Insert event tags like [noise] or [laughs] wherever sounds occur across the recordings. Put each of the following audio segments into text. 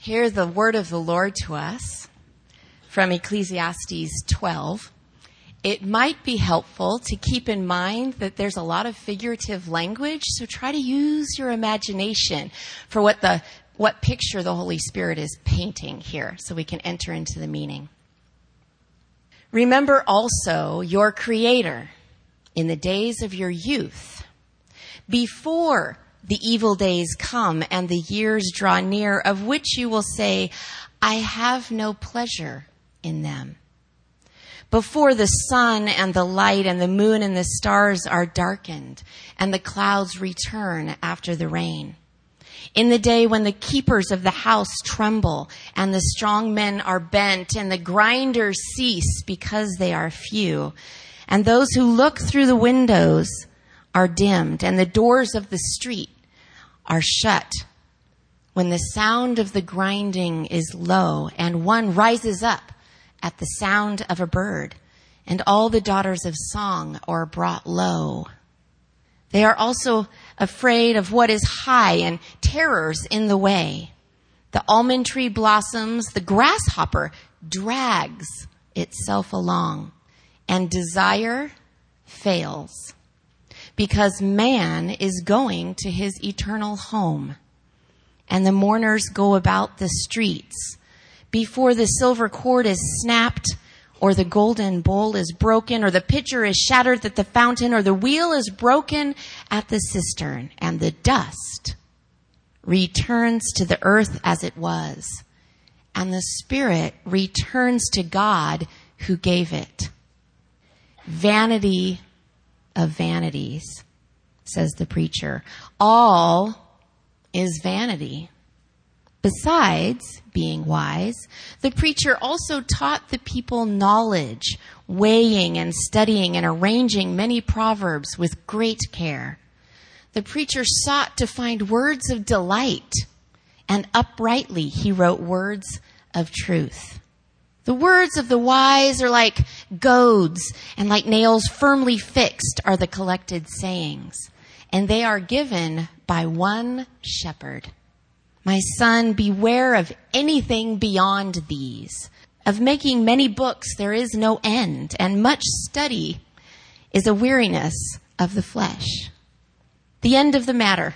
Hear the word of the Lord to us from Ecclesiastes 12. It might be helpful to keep in mind that there's a lot of figurative language, so try to use your imagination for what the what picture the Holy Spirit is painting here so we can enter into the meaning. Remember also your creator in the days of your youth before the evil days come and the years draw near of which you will say, I have no pleasure in them. Before the sun and the light and the moon and the stars are darkened and the clouds return after the rain. In the day when the keepers of the house tremble and the strong men are bent and the grinders cease because they are few and those who look through the windows are dimmed and the doors of the street are shut. When the sound of the grinding is low and one rises up at the sound of a bird and all the daughters of song are brought low. They are also afraid of what is high and terrors in the way. The almond tree blossoms, the grasshopper drags itself along and desire fails because man is going to his eternal home and the mourners go about the streets before the silver cord is snapped or the golden bowl is broken or the pitcher is shattered at the fountain or the wheel is broken at the cistern and the dust returns to the earth as it was and the spirit returns to God who gave it. Vanity of vanities, says the preacher. All is vanity. Besides being wise, the preacher also taught the people knowledge, weighing and studying and arranging many proverbs with great care. The preacher sought to find words of delight, and uprightly he wrote words of truth. The words of the wise are like goads, and like nails firmly fixed are the collected sayings, and they are given by one shepherd. My son, beware of anything beyond these. Of making many books there is no end, and much study is a weariness of the flesh. The end of the matter,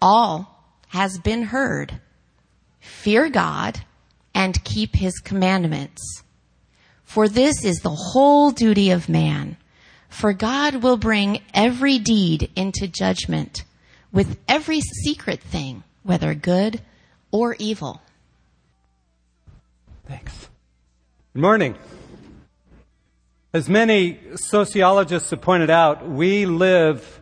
all has been heard. Fear God and keep his commandments. For this is the whole duty of man. For God will bring every deed into judgment with every secret thing, whether good or evil. Thanks. Good morning. As many sociologists have pointed out, we live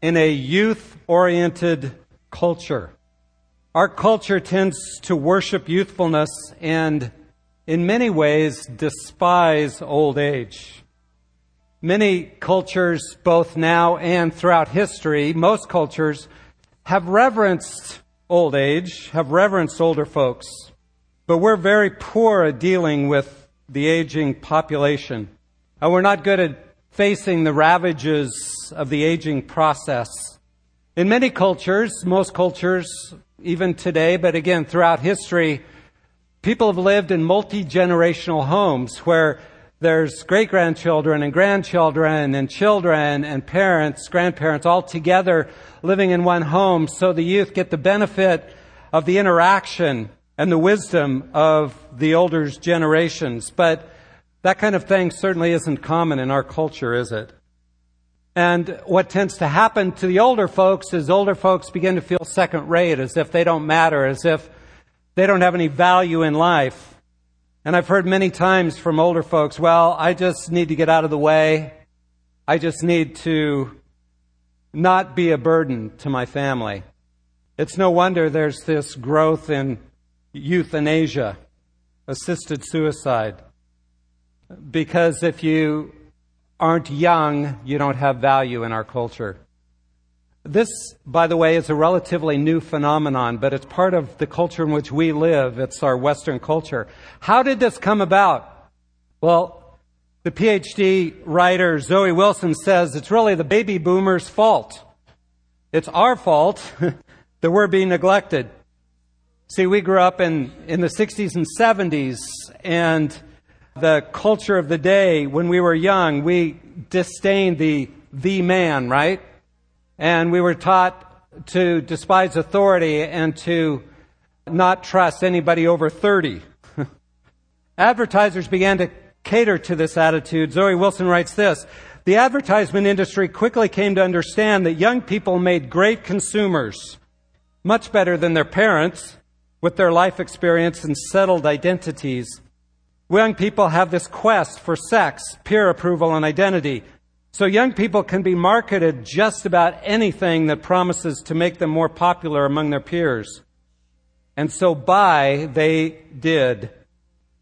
in a youth oriented culture. Our culture tends to worship youthfulness and, in many ways, despise old age. Many cultures, both now and throughout history, most cultures, have reverenced old age, have reverenced older folks. But we're very poor at dealing with the aging population. And we're not good at facing the ravages of the aging process. In many cultures, most cultures, even today, but again, throughout history, people have lived in multi generational homes where there's great grandchildren and grandchildren and children and parents, grandparents all together living in one home so the youth get the benefit of the interaction and the wisdom of the older generations. But that kind of thing certainly isn't common in our culture, is it? And what tends to happen to the older folks is older folks begin to feel second rate, as if they don't matter, as if they don't have any value in life. And I've heard many times from older folks, well, I just need to get out of the way. I just need to not be a burden to my family. It's no wonder there's this growth in euthanasia, assisted suicide. Because if you aren't young, you don't have value in our culture. This, by the way, is a relatively new phenomenon, but it's part of the culture in which we live. It's our Western culture. How did this come about? Well, the PhD writer Zoe Wilson says it's really the baby boomers' fault. It's our fault [laughs] that we're being neglected. See, we grew up in, in the 60s and 70s, and the culture of the day, when we were young, we disdained the the man, right? And we were taught to despise authority and to not trust anybody over 30. [laughs] Advertisers began to cater to this attitude. Zoe Wilson writes this. The advertisement industry quickly came to understand that young people made great consumers, much better than their parents, with their life experience and settled identities. Young people have this quest for sex, peer approval, and identity. So young people can be marketed just about anything that promises to make them more popular among their peers. And so buy they did.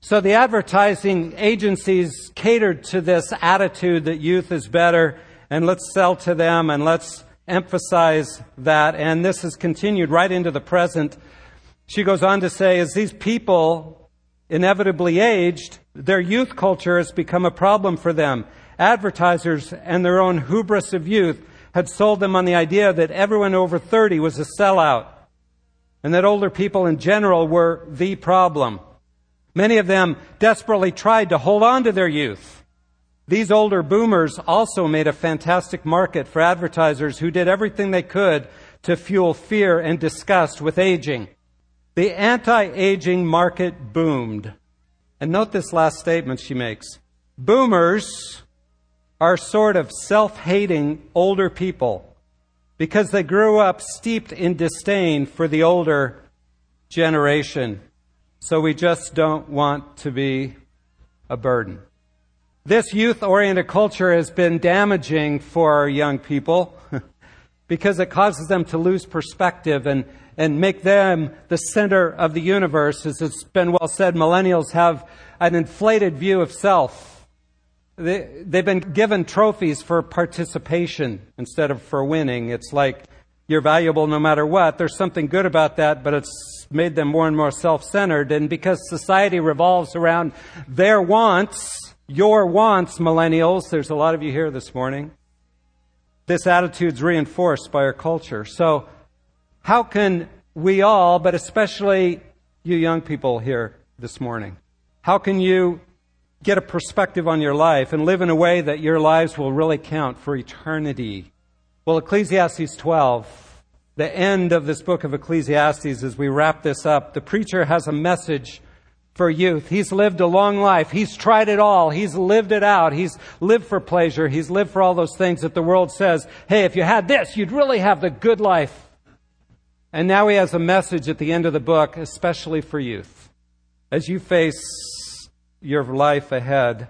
So the advertising agencies catered to this attitude that youth is better and let's sell to them and let's emphasize that. And this has continued right into the present she goes on to say, as these people inevitably aged, their youth culture has become a problem for them. Advertisers and their own hubris of youth had sold them on the idea that everyone over 30 was a sellout and that older people in general were the problem. Many of them desperately tried to hold on to their youth. These older boomers also made a fantastic market for advertisers who did everything they could to fuel fear and disgust with aging. The anti-aging market boomed. And note this last statement she makes. Boomers are sort of self-hating older people because they grew up steeped in disdain for the older generation. So we just don't want to be a burden. This youth oriented culture has been damaging for our young people [laughs] because it causes them to lose perspective and and make them the center of the universe. As it's been well said, millennials have an inflated view of self. They, they've been given trophies for participation instead of for winning. It's like you're valuable no matter what. There's something good about that, but it's made them more and more self-centered. And because society revolves around their wants, your wants, millennials, there's a lot of you here this morning. This attitude's reinforced by our culture. So, how can we all, but especially you young people here this morning, how can you get a perspective on your life and live in a way that your lives will really count for eternity? Well, Ecclesiastes 12, the end of this book of Ecclesiastes, as we wrap this up, the preacher has a message for youth. He's lived a long life. He's tried it all. He's lived it out. He's lived for pleasure. He's lived for all those things that the world says, hey, if you had this, you'd really have the good life. And now he has a message at the end of the book, especially for youth, as you face your life ahead.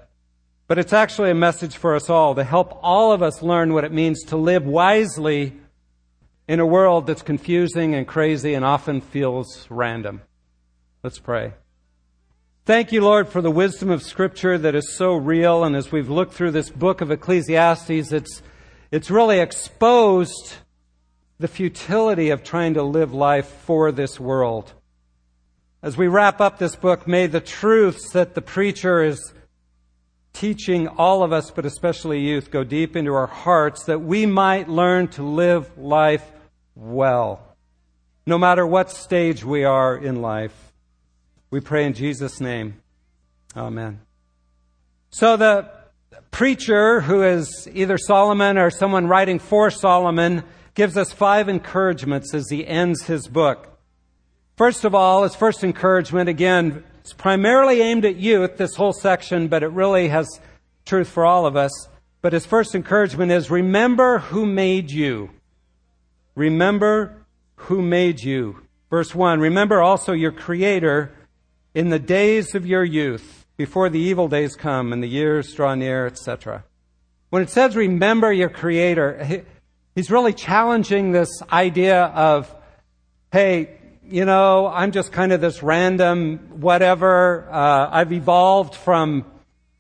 But it's actually a message for us all to help all of us learn what it means to live wisely in a world that's confusing and crazy and often feels random. Let's pray. Thank you, Lord, for the wisdom of Scripture that is so real. And as we've looked through this book of Ecclesiastes, it's, it's really exposed the futility of trying to live life for this world. As we wrap up this book, may the truths that the preacher is teaching all of us, but especially youth, go deep into our hearts that we might learn to live life well, no matter what stage we are in life. We pray in Jesus' name. Amen. So the preacher, who is either Solomon or someone writing for Solomon, gives us five encouragements as he ends his book. First of all, his first encouragement, again, is primarily aimed at youth, this whole section, but it really has truth for all of us. But his first encouragement is remember who made you. Remember who made you. Verse 1 Remember also your Creator in the days of your youth, before the evil days come and the years draw near, etc. When it says remember your Creator, he's really challenging this idea of, hey, you know, I'm just kind of this random whatever. Uh, I've evolved from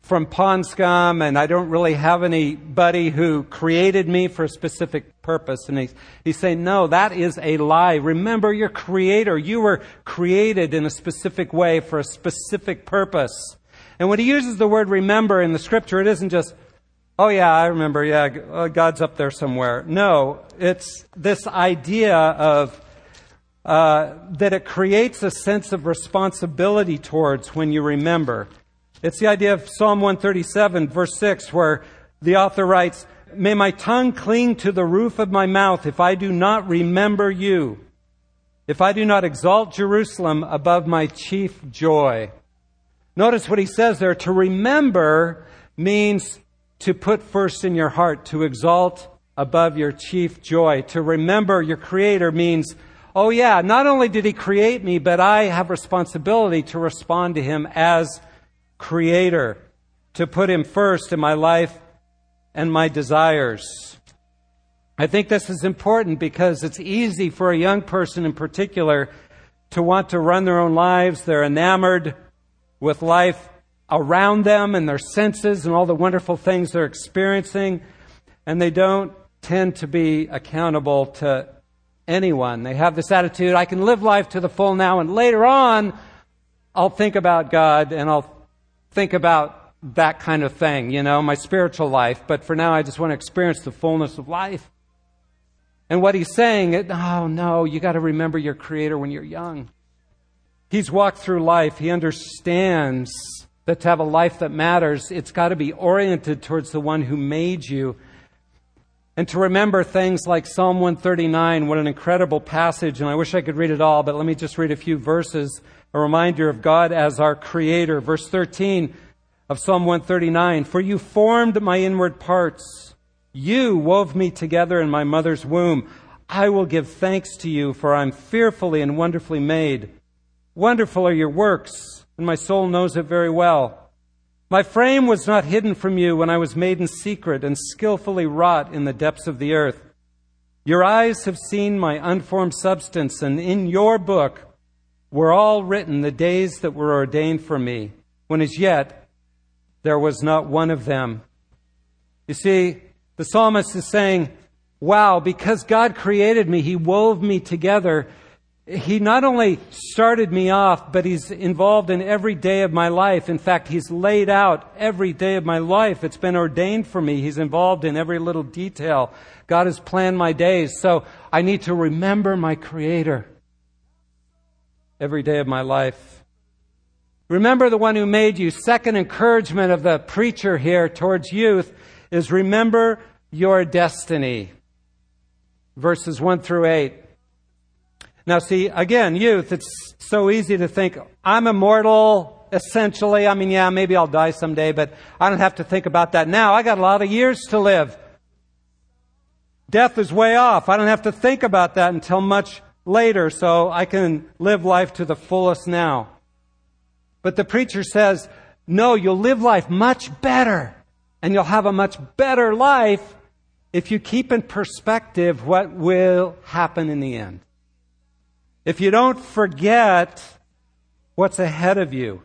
from pond scum, and I don't really have anybody who created me for a specific purpose. And he's, he's saying, no, that is a lie. Remember your creator. You were created in a specific way for a specific purpose. And when he uses the word remember in the scripture, it isn't just, oh yeah, I remember, yeah, uh, God's up there somewhere. No, it's this idea of uh, that it creates a sense of responsibility towards when you remember. It's the idea of Psalm 137, verse 6, where the author writes, May my tongue cling to the roof of my mouth if I do not remember you, if I do not exalt Jerusalem above my chief joy. Notice what he says there. To remember means to put first in your heart, to exalt above your chief joy. To remember your Creator means, oh yeah, not only did He create me, but I have responsibility to respond to Him as Creator, to put Him first in my life and my desires. I think this is important because it's easy for a young person in particular to want to run their own lives. They're enamored with life around them and their senses and all the wonderful things they're experiencing, and they don't tend to be accountable to anyone. They have this attitude, I can live life to the full now, and later on, I'll think about God and I'll think about that kind of thing, you know, my spiritual life, but for now I just want to experience the fullness of life. And what he's saying, is oh no, you got to remember your Creator when you're young. He's walked through life. He understands that to have a life that matters, it's got to be oriented towards the one who made you. And to remember things like Psalm 139, what an incredible passage, and I wish I could read it all, but let me just read a few verses. A reminder of God as our Creator. Verse 13 of Psalm 139 For you formed my inward parts, you wove me together in my mother's womb. I will give thanks to you, for I'm fearfully and wonderfully made. Wonderful are your works, and my soul knows it very well. My frame was not hidden from you when I was made in secret and skillfully wrought in the depths of the earth. Your eyes have seen my unformed substance, and in your book were all written the days that were ordained for me, when as yet there was not one of them. You see, the psalmist is saying, Wow, because God created me, He wove me together. He not only started me off, but He's involved in every day of my life. In fact, He's laid out every day of my life. It's been ordained for me. He's involved in every little detail. God has planned my days. So I need to remember my Creator every day of my life. Remember the one who made you. Second encouragement of the preacher here towards youth is remember your destiny. Verses 1 through 8. Now, see, again, youth, it's so easy to think, I'm immortal, essentially. I mean, yeah, maybe I'll die someday, but I don't have to think about that now. I got a lot of years to live. Death is way off. I don't have to think about that until much later, so I can live life to the fullest now. But the preacher says, no, you'll live life much better, and you'll have a much better life if you keep in perspective what will happen in the end. If you don't forget what's ahead of you.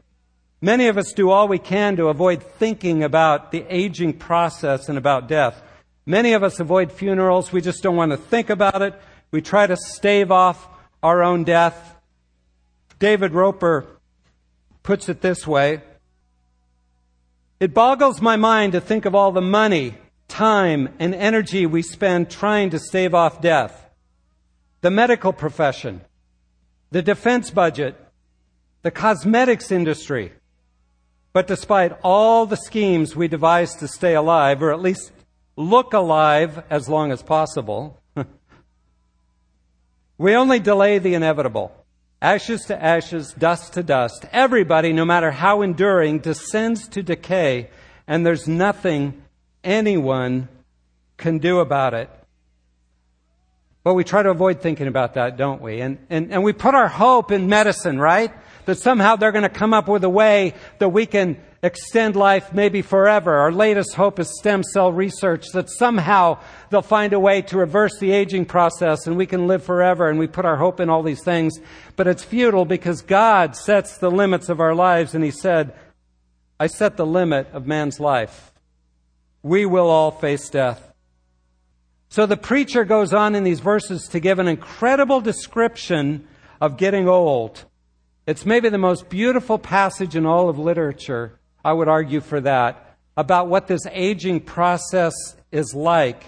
Many of us do all we can to avoid thinking about the aging process and about death. Many of us avoid funerals. We just don't want to think about it. We try to stave off our own death. David Roper puts it this way It boggles my mind to think of all the money, time, and energy we spend trying to stave off death. The medical profession, the defense budget, the cosmetics industry. But despite all the schemes we devise to stay alive, or at least look alive as long as possible, [laughs] we only delay the inevitable. Ashes to ashes, dust to dust. Everybody, no matter how enduring, descends to decay, and there's nothing anyone can do about it. But we try to avoid thinking about that, don't we? And, and, and we put our hope in medicine, right? That somehow they're going to come up with a way that we can extend life maybe forever. Our latest hope is stem cell research that somehow they'll find a way to reverse the aging process and we can live forever and we put our hope in all these things. But it's futile because God sets the limits of our lives and He said, I set the limit of man's life. We will all face death. So the preacher goes on in these verses to give an incredible description of getting old. It's maybe the most beautiful passage in all of literature, I would argue for that, about what this aging process is like.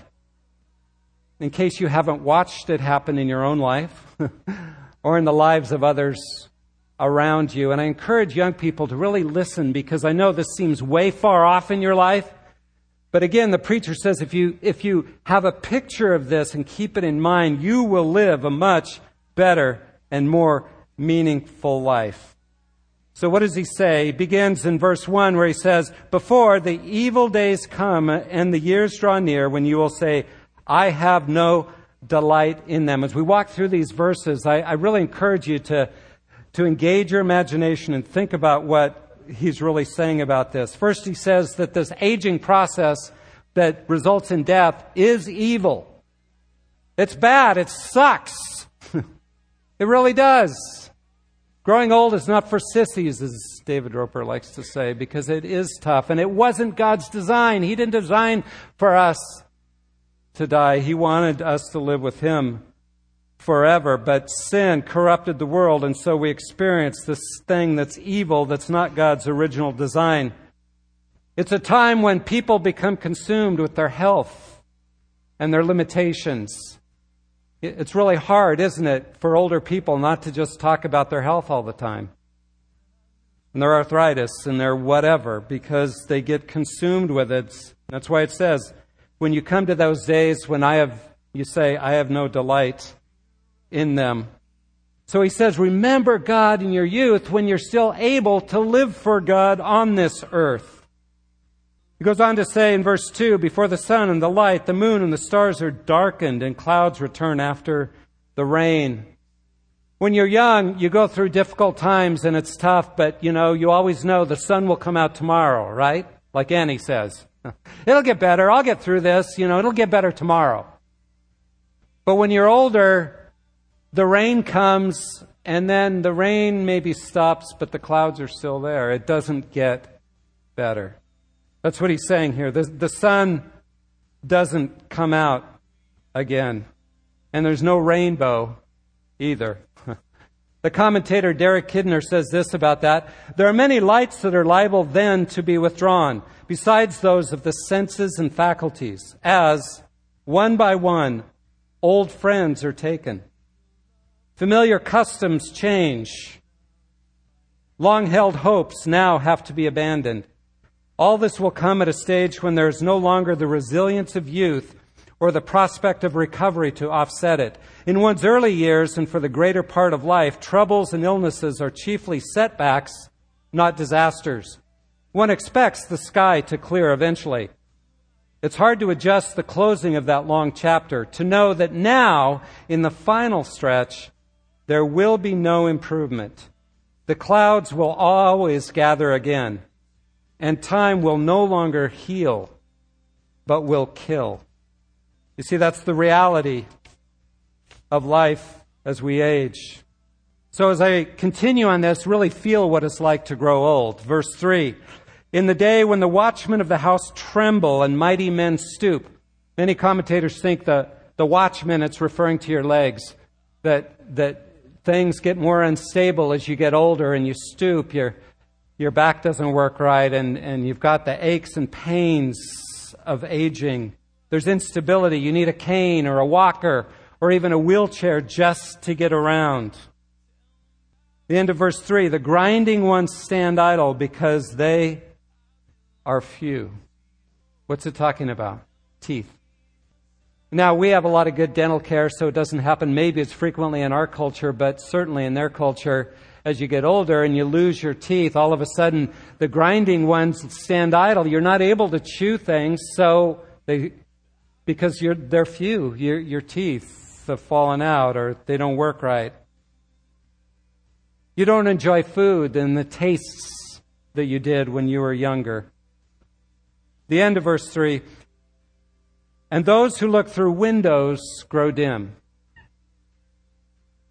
In case you haven't watched it happen in your own life, [laughs] or in the lives of others around you. And I encourage young people to really listen because I know this seems way far off in your life. But again, the preacher says if you, if you have a picture of this and keep it in mind, you will live a much better and more meaningful life. So what does he say? He begins in verse 1 where he says, Before the evil days come and the years draw near when you will say, I have no delight in them. As we walk through these verses, I, I really encourage you to, to engage your imagination and think about what he's really saying about this. First, he says that this aging process that results in death is evil. It's bad. It sucks. [laughs] it really does. Growing old is not for sissies, as David Roper likes to say, because it is tough. And it wasn't God's design. He didn't design for us to die. He wanted us to live with Him forever. But sin corrupted the world, and so we experience this thing that's evil, that's not God's original design. It's a time when people become consumed with their health and their limitations. It's really hard, isn't it, for older people not to just talk about their health all the time and their arthritis and their whatever because they get consumed with it. That's why it says, when you come to those days when I have, you say, I have no delight in them. So he says, remember God in your youth when you're still able to live for God on this earth. He goes on to say in verse 2 Before the sun and the light, the moon and the stars are darkened, and clouds return after the rain. When you're young, you go through difficult times and it's tough, but you know, you always know the sun will come out tomorrow, right? Like Annie says. [laughs] It'll get better. I'll get through this. You know, it'll get better tomorrow. But when you're older, the rain comes and then the rain maybe stops, but the clouds are still there. It doesn't get better. That's what he's saying here. The, the sun doesn't come out again. And there's no rainbow either. [laughs] the commentator Derek Kidner says this about that. There are many lights that are liable then to be withdrawn, besides those of the senses and faculties, as, one by one, old friends are taken. Familiar customs change. Long held hopes now have to be abandoned. All this will come at a stage when there is no longer the resilience of youth or the prospect of recovery to offset it. In one's early years and for the greater part of life, troubles and illnesses are chiefly setbacks, not disasters. One expects the sky to clear eventually. It's hard to adjust the closing of that long chapter, to know that now, in the final stretch, there will be no improvement. The clouds will always gather again and time will no longer heal, but will kill. You see, that's the reality of life as we age. So as I continue on this, really feel what it's like to grow old. Verse 3. In the day when the watchmen of the house tremble and mighty men stoop. Many commentators think the, the watchmen, it's referring to your legs, that, that things get more unstable as you get older and you stoop. Your, your back doesn't work right and, and you've got the aches and pains of aging. There's instability. You need a cane or a walker or even a wheelchair just to get around. The end of verse 3 the grinding ones stand idle because they are few. What's it talking about? Teeth. Now, we have a lot of good dental care, so it doesn't happen. Maybe it's frequently in our culture, but certainly in their culture, as you get older and you lose your teeth, all of a sudden the grinding ones stand idle. You're not able to chew things, so they, because they're few. Your, your teeth have fallen out or they don't work right. You don't enjoy food and the tastes that you did when you were younger. The end of verse 3 And those who look through windows grow dim.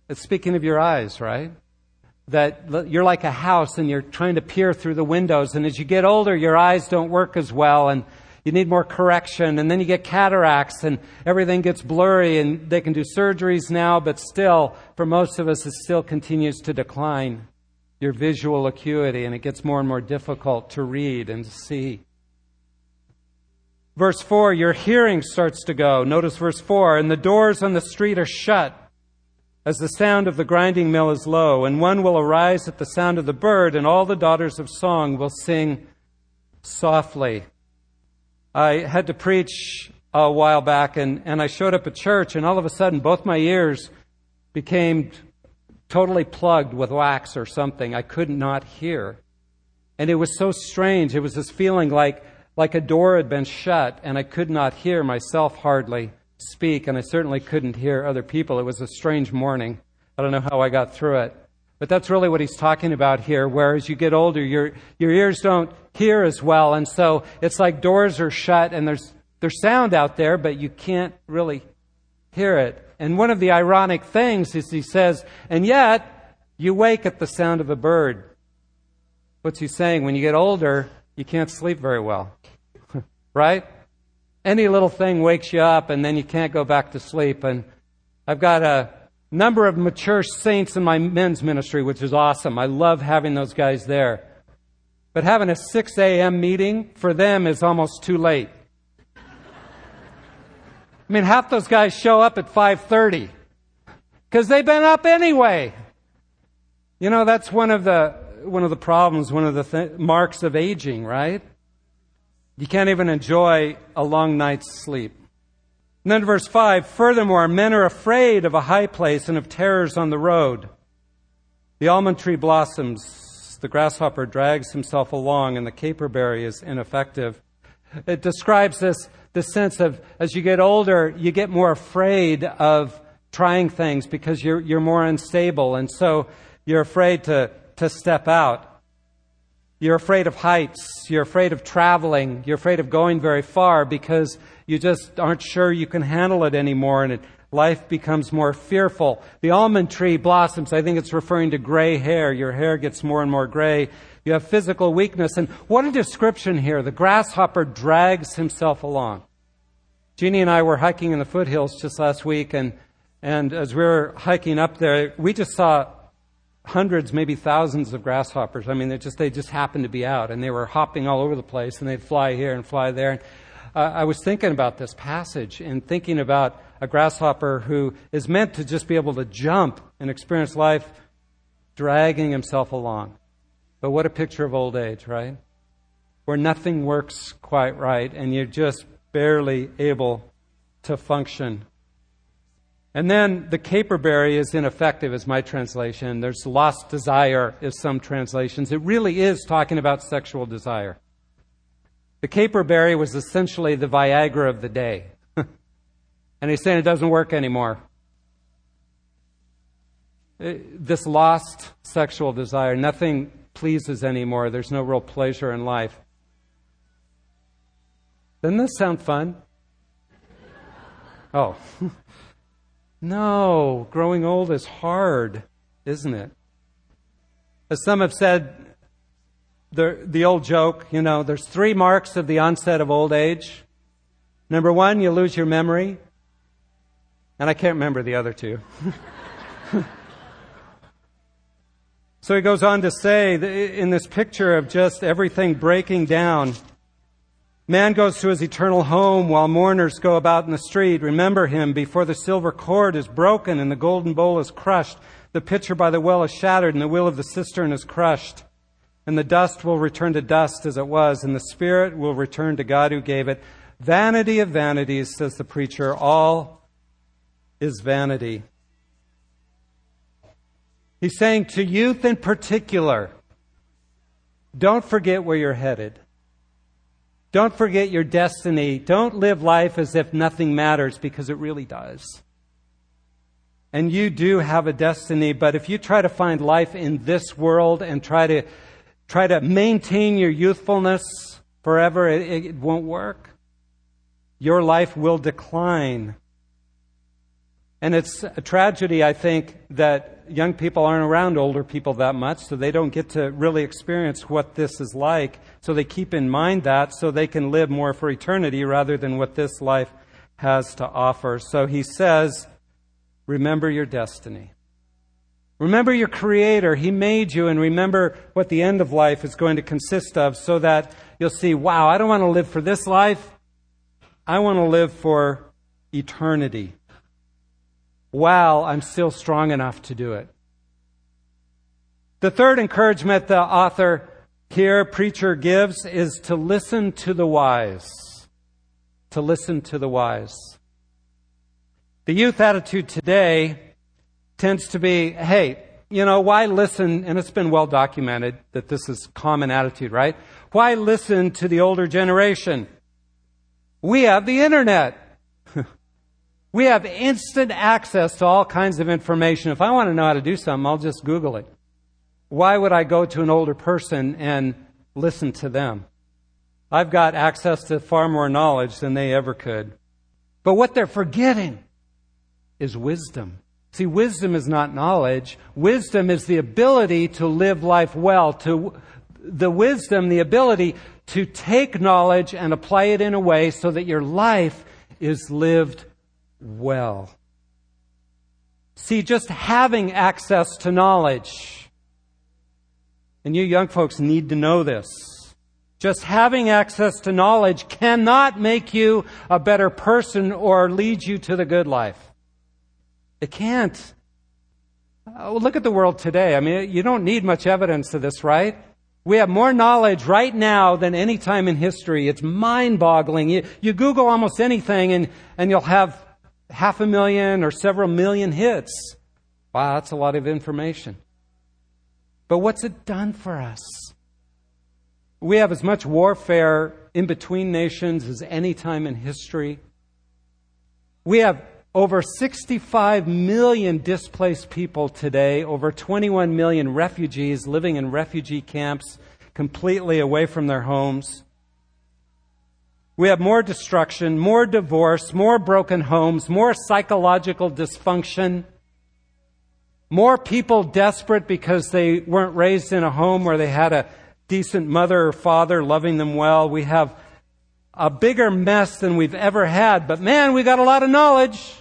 It's speaking of your eyes, right? that you're like a house and you're trying to peer through the windows. And as you get older, your eyes don't work as well and you need more correction. And then you get cataracts and everything gets blurry and they can do surgeries now, but still, for most of us, it still continues to decline your visual acuity and it gets more and more difficult to read and to see. Verse 4, your hearing starts to go. Notice verse 4, and the doors on the street are shut. as the sound of the grinding mill is low, and one will arise at the sound of the bird, and all the daughters of song will sing softly. I had to preach a while back, and, and I showed up at church, and all of a sudden, both my ears became totally plugged with wax or something. I could not hear. And it was so strange. It was this feeling like, like a door had been shut, and I could not hear myself hardly speak, and I certainly couldn't hear other people. It was a strange morning. I don't know how I got through it. But that's really what he's talking about here, where as you get older, your, your ears don't hear as well, and so it's like doors are shut and there's, there's sound out there, but you can't really hear it. And one of the ironic things is he says, and yet you wake at the sound of a bird. What's he saying? When you get older, you can't sleep very well. Right? Any little thing wakes you up and then you can't go back to sleep. And I've got a number of mature saints in my men's ministry, which is awesome. I love having those guys there. But having a 6 a.m. meeting for them is almost too late. I mean, half those guys show up at 5:30 because they've been up anyway. You know, that's one of the one of the problems, one of the th- marks of aging, right? You can't even enjoy a long night's sleep. And then verse 5 Furthermore, men are afraid of a high place and of terrors on the road. The almond tree blossoms, the grasshopper drags himself along, and the caperberry is ineffective. It describes this, this sense of as you get older, you get more afraid of trying things because you're, you're more unstable, and so you're afraid to to step out. You're afraid of heights. You're afraid of traveling. You're afraid of going very far because you just aren't sure you can handle it anymore and it, life becomes more fearful. The almond tree blossoms. I think it's referring to gray hair. Your hair gets more and more gray. You have physical weakness. And what a description here. The grasshopper drags himself along. Jeannie and I were hiking in the foothills just last week and, and as we were hiking up there, we just saw hundreds, maybe thousands of grasshoppers. I mean, they just they just happened to be out, and they were hopping all over the place, and they'd fly here and fly there. And uh, I was thinking about this passage and thinking about a grasshopper who is meant to just be able to jump and experience life, dragging himself along. But what a picture of old age, right? Where nothing works quite right, and you're just barely able to function and then the caperberry is ineffective, is my translation. There's lost desire, is some translations. It really is talking about sexual desire. The caperberry was essentially the Viagra of the day. [laughs] and he's saying it doesn't work anymore. Uh, this lost sexual desire, nothing pleases anymore. There's no real pleasure in life. Doesn't this sound fun? [laughs] Oh. [laughs] No, growing old is hard, isn't it? As some have said, the, the old joke, you know, there's three marks of the onset of old age. Number one, you lose your memory. And I can't remember the other two. [laughs] so he goes on to say, in this picture of just everything breaking down, Man goes to his eternal home while mourners go about in the street. Remember him before the silver cord is broken and the golden bowl is crushed. The pitcher by the well is shattered and the wheel of the cistern is crushed. And the dust will return to dust as it was, and the spirit will return to God who gave it. Vanity of vanities, says the preacher, all is vanity. He's saying to youth in particular, don't forget where you're headed. Don't forget your destiny. Don't live life as if nothing matters because it really does. And you do have a destiny, but if you try to find life in this world and try to try to maintain your youthfulness forever, it, it won't work. Your life will decline. And it's a tragedy, I think, that young people aren't around older people that much, so they don't get to really experience what this is like. So they keep in mind that so they can live more for eternity rather than what this life has to offer. So he says, remember your destiny. Remember your Creator. He made you, and remember what the end of life is going to consist of so that you'll see, wow, I don't want to live for this life. I want to live for eternity. While I'm still strong enough to do it. The third encouragement the author here, preacher, gives is to listen to the wise. To listen to the wise. The youth attitude today tends to be, hey, you know, why listen? And it's been well documented that this is common attitude, right? Why listen to the older generation? We have the internet. We have instant access to all kinds of information. If I want to know how to do something, I'll just Google it. Why would I go to an older person and listen to them? I've got access to far more knowledge than they ever could. But what they're forgetting is wisdom. See, wisdom is not knowledge. Wisdom is the ability to live life well, to the wisdom, the ability to take knowledge and apply it in a way so that your life is lived well. See, just having access to knowledge, and you young folks need to know this. Just having access to knowledge cannot make you a better person or lead you to the good life. It can't. Oh, look at the world today. I mean, you don't need much evidence of this, right? We have more knowledge right now than any time in history. It's mind boggling. You, you Google almost anything and, and you'll have half a million or several million hits. Wow, that's a lot of information. But what's it done for us? We have as much warfare in between nations as any time in history. We have over 65 million displaced people today, over 21 million refugees living in refugee camps completely away from their homes. We have more destruction, more divorce, more broken homes, more psychological dysfunction, more people desperate because they weren't raised in a home where they had a decent mother or father loving them well. We have a bigger mess than we've ever had, but man, we got a lot of knowledge.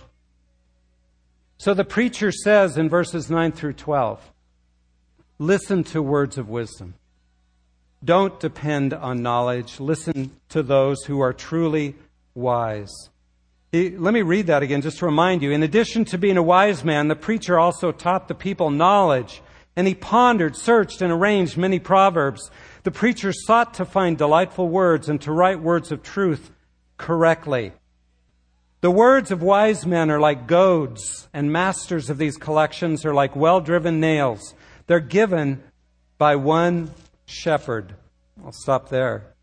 So the preacher says in verses 9 through 12 listen to words of wisdom. Don't depend on knowledge. Listen to those who are truly wise. Let me read that again just to remind you. In addition to being a wise man, the preacher also taught the people knowledge, and he pondered, searched, and arranged many proverbs. The preacher sought to find delightful words and to write words of truth correctly. The words of wise men are like goads, and masters of these collections are like well driven nails. They're given by one shepherd. I'll stop there.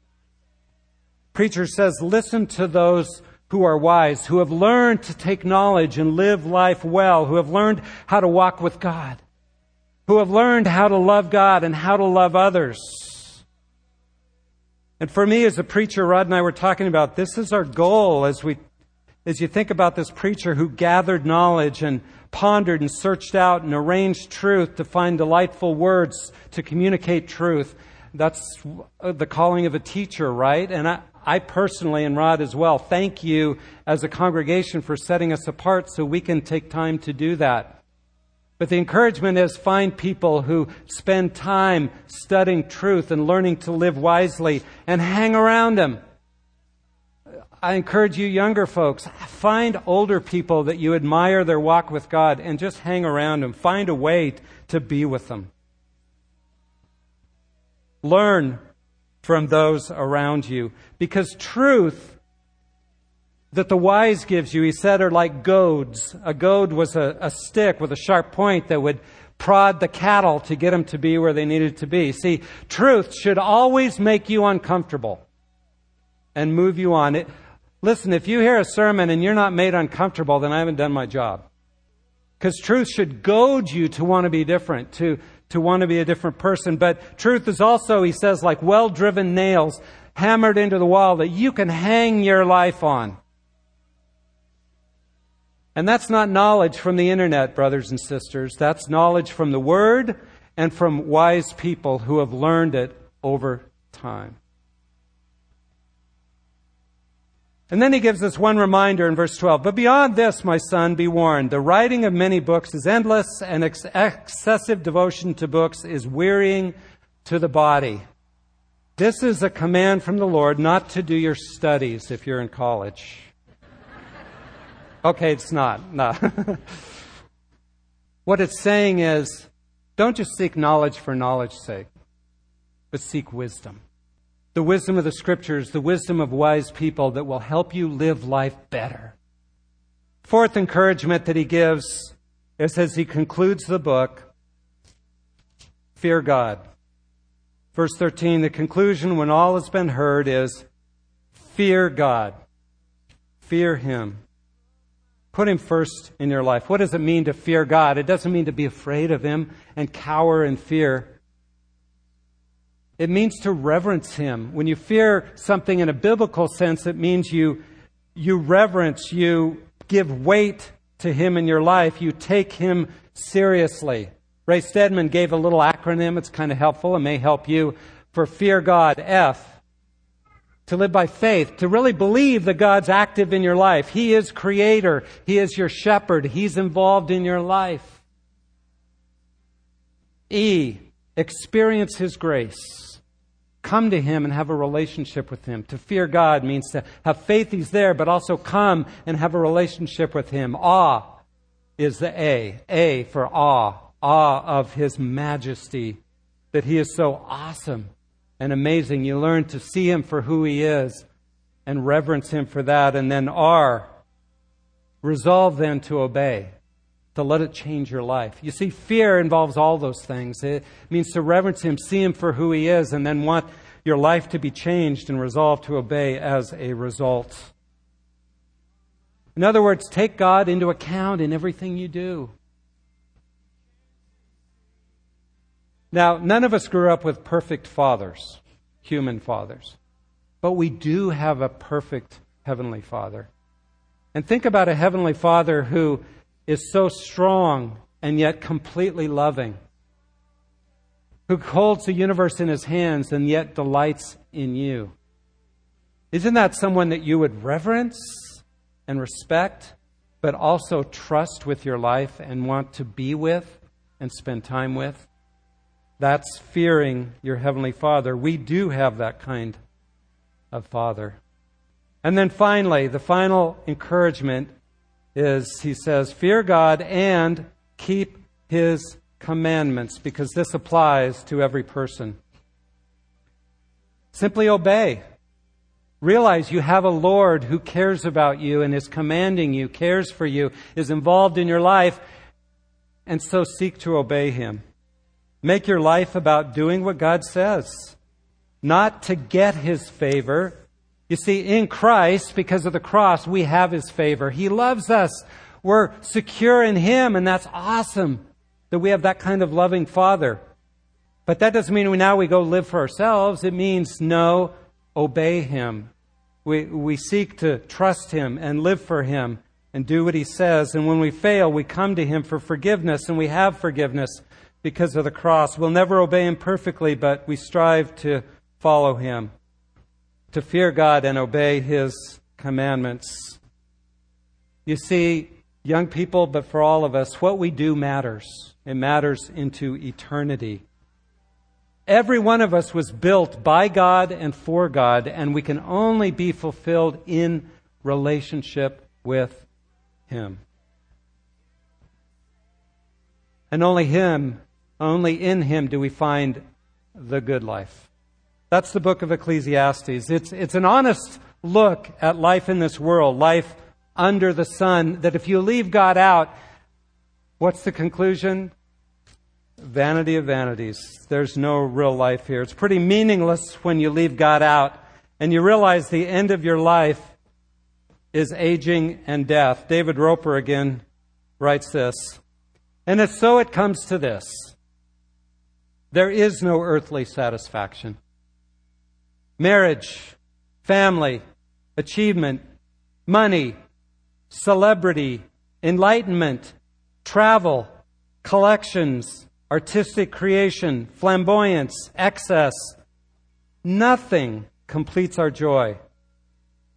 Preacher says, listen to those who are wise, who have learned to take knowledge and live life well, who have learned how to walk with God, who have learned how to love God and how to love others. And for me, as a preacher, Rod and I were talking about, this is our goal as we as you think about this preacher who gathered knowledge and pondered and searched out and arranged truth to find delightful words to communicate truth. That's the calling of a teacher, right? And I, I personally, and Rod as well, thank you as a congregation for setting us apart so we can take time to do that. But the encouragement is find people who spend time studying truth and learning to live wisely and hang around them. I encourage you younger folks, find older people that you admire their walk with God and just hang around them. Find a way to be with them. Learn from those around you because truth that the wise gives you, he said, are like goads. A goad was a, a stick with a sharp point that would prod the cattle to get them to be where they needed to be. See, truth should always make you uncomfortable and move you on. It, Listen, if you hear a sermon and you're not made uncomfortable, then I haven't done my job. Because truth should goad you to want to be different, to, to want to be a different person. But truth is also, he says, like well driven nails hammered into the wall that you can hang your life on. And that's not knowledge from the internet, brothers and sisters. That's knowledge from the Word and from wise people who have learned it over time. And then he gives us one reminder in verse 12. But beyond this, my son, be warned. The writing of many books is endless, and ex- excessive devotion to books is wearying to the body. This is a command from the Lord not to do your studies if you're in college. Okay, it's not. No. [laughs] what it's saying is don't just seek knowledge for knowledge's sake, but seek wisdom. The wisdom of the scriptures, the wisdom of wise people that will help you live life better. Fourth encouragement that he gives is as he concludes the book fear God. Verse 13, the conclusion when all has been heard is fear God. Fear Him. Put Him first in your life. What does it mean to fear God? It doesn't mean to be afraid of Him and cower in fear. It means to reverence Him. When you fear something in a biblical sense, it means you, you reverence, you give weight to Him in your life, you take Him seriously. Ray Stedman gave a little acronym. It's kind of helpful. It may help you for fear God. F. To live by faith, to really believe that God's active in your life. He is creator. He is your shepherd. He's involved in your life. E. Experience His grace. Come to Him and have a relationship with Him. To fear God means to have faith He's there, but also come and have a relationship with Him. Awe is the A. A for awe awe of His majesty, that He is so awesome and amazing. You learn to see Him for who He is and reverence Him for that. And then R, resolve then to obey, to let it change your life. You see, fear involves all those things. It means to reverence Him, see Him for who He is, and then want your life to be changed and resolve to obey as a result. In other words, take God into account in everything you do. Now, none of us grew up with perfect fathers, human fathers, but we do have a perfect Heavenly Father. And think about a Heavenly Father who is so strong and yet completely loving, who holds the universe in his hands and yet delights in you. Isn't that someone that you would reverence and respect, but also trust with your life and want to be with and spend time with? That's fearing your Heavenly Father. We do have that kind of Father. And then finally, the final encouragement is he says, Fear God and keep His commandments, because this applies to every person. Simply obey. Realize you have a Lord who cares about you and is commanding you, cares for you, is involved in your life, and so seek to obey Him. Make your life about doing what God says, not to get His favor. You see, in Christ, because of the cross, we have His favor. He loves us. We're secure in Him, and that's awesome that we have that kind of loving Father. But that doesn't mean we now we go live for ourselves. It means no, obey Him. We, we seek to trust Him and live for Him and do what He says. And when we fail, we come to Him for forgiveness, and we have forgiveness because of the cross. We'll never obey Him perfectly, but we strive to follow Him, to fear God and obey His commandments. You see, young people, but for all of us, what we do matters. It matters into eternity. Every one of us was built by God and for God, and we can only be fulfilled in relationship with Him. And only Him only in Him do we find the good life. That's the book of Ecclesiastes. It's, it's an honest look at life in this world, life under the sun, that if you leave God out, what's the conclusion? Vanity of vanities. There's no real life here. It's pretty meaningless when you leave God out and you realize the end of your life is aging and death. David Roper again writes this. And if so, it comes to this there is no earthly satisfaction. Marriage, family, achievement, money, celebrity, enlightenment, travel, collections, artistic creation, flamboyance, excess. Nothing completes our joy.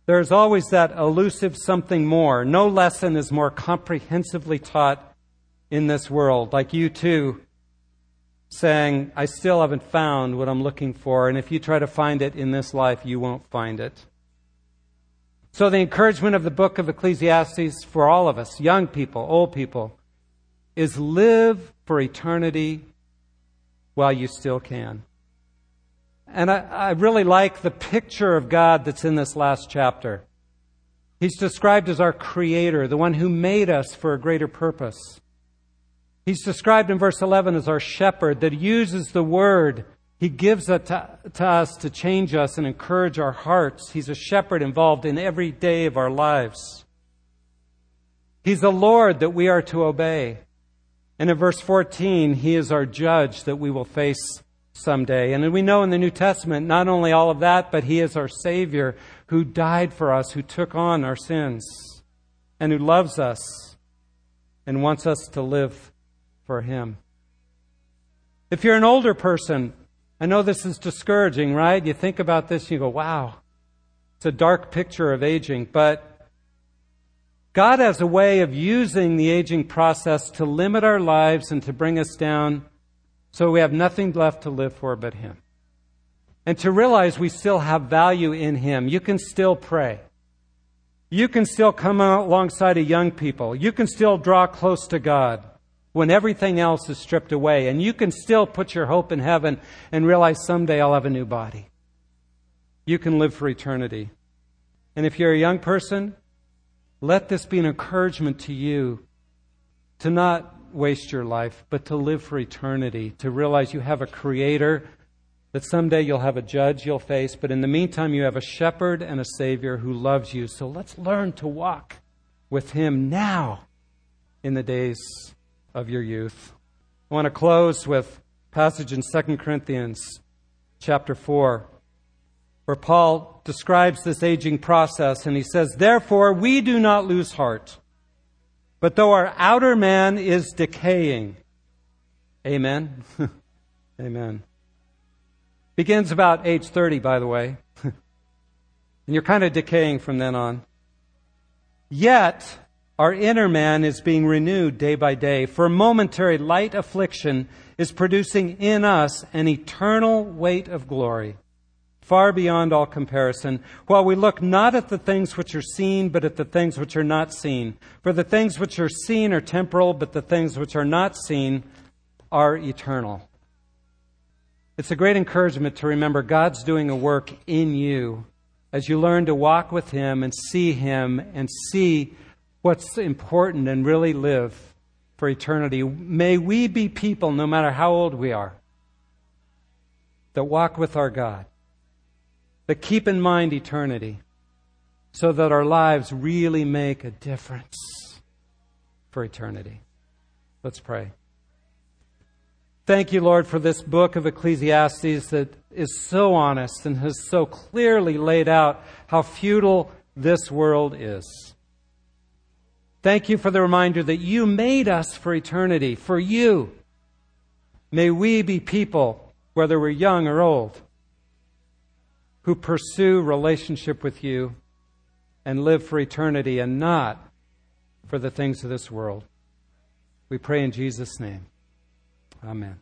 There's always that elusive something more. No lesson is more comprehensively taught in this world. Like U2 saying, I still haven't found what I'm looking for, and if you try to find it in this life, you won't find it. So, the encouragement of the book of Ecclesiastes for all of us, young people, old people, is live for eternity while you still can. And I, I, really like the picture of God that's in this last chapter. He's described as our creator, the one who made us for a greater purpose. He's described in verse 11 as our shepherd that uses the word he gives it to, to, us to change us and encourage our hearts. He's a shepherd involved in every day of our lives. He's a Lord that we are to obey. And in verse 14, He is our judge that we will face someday. And we know in the New Testament not only all of that, but He is our Savior who died for us, who took on our sins, and who loves us and wants us to live for Him. If you're an older person, I know this is discouraging, right? You think about this and you go, wow, it's a dark picture of aging, but God has a way of using the aging process to limit our lives and to bring us down so we have nothing left to live for but Him. And to realize we still have value in Him. You can still pray. You can still come alongside of young people. You can still draw close to God when everything else is stripped away. And you can still put your hope in heaven and realize someday I'll have a new body. You can live for eternity. And if you're a young person, let this be an encouragement to you to not waste your life, but to live for eternity, to realize you have a creator, that someday you'll have a judge you'll face, but in the meantime, you have a shepherd and a savior who loves you. So let's learn to walk with him now in the days of your youth. I want to close with passage in 2 Corinthians chapter 4 where Paul describes this aging process and he says, Therefore, we do not lose heart. But though our outer man is decaying, Amen. [laughs] Amen. Begins about age 30, by the way. [laughs] and you're kind of decaying from then on. Yet, our inner man is being renewed day by day, for momentary light affliction is producing in us an eternal weight of glory, far beyond all comparison, while we look not at the things which are seen, but at the things which are not seen. For the things which are seen are temporal, but the things which are not seen are eternal. It's a great encouragement to remember God's doing a work in you as you learn to walk with Him and see Him and see what's important and really live for eternity. May we be people, no matter how old we are, that walk with our God, that keep in mind eternity, so that our lives really make a difference for eternity. Let's pray. Thank you, Lord, for this book of Ecclesiastes that is so honest and has so clearly laid out how futile this world is. Thank you for the reminder that you made us for eternity, for you. May we be people, whether we're young or old, who pursue relationship with you and live for eternity and not for the things of this world. We pray in Jesus' name. Amen.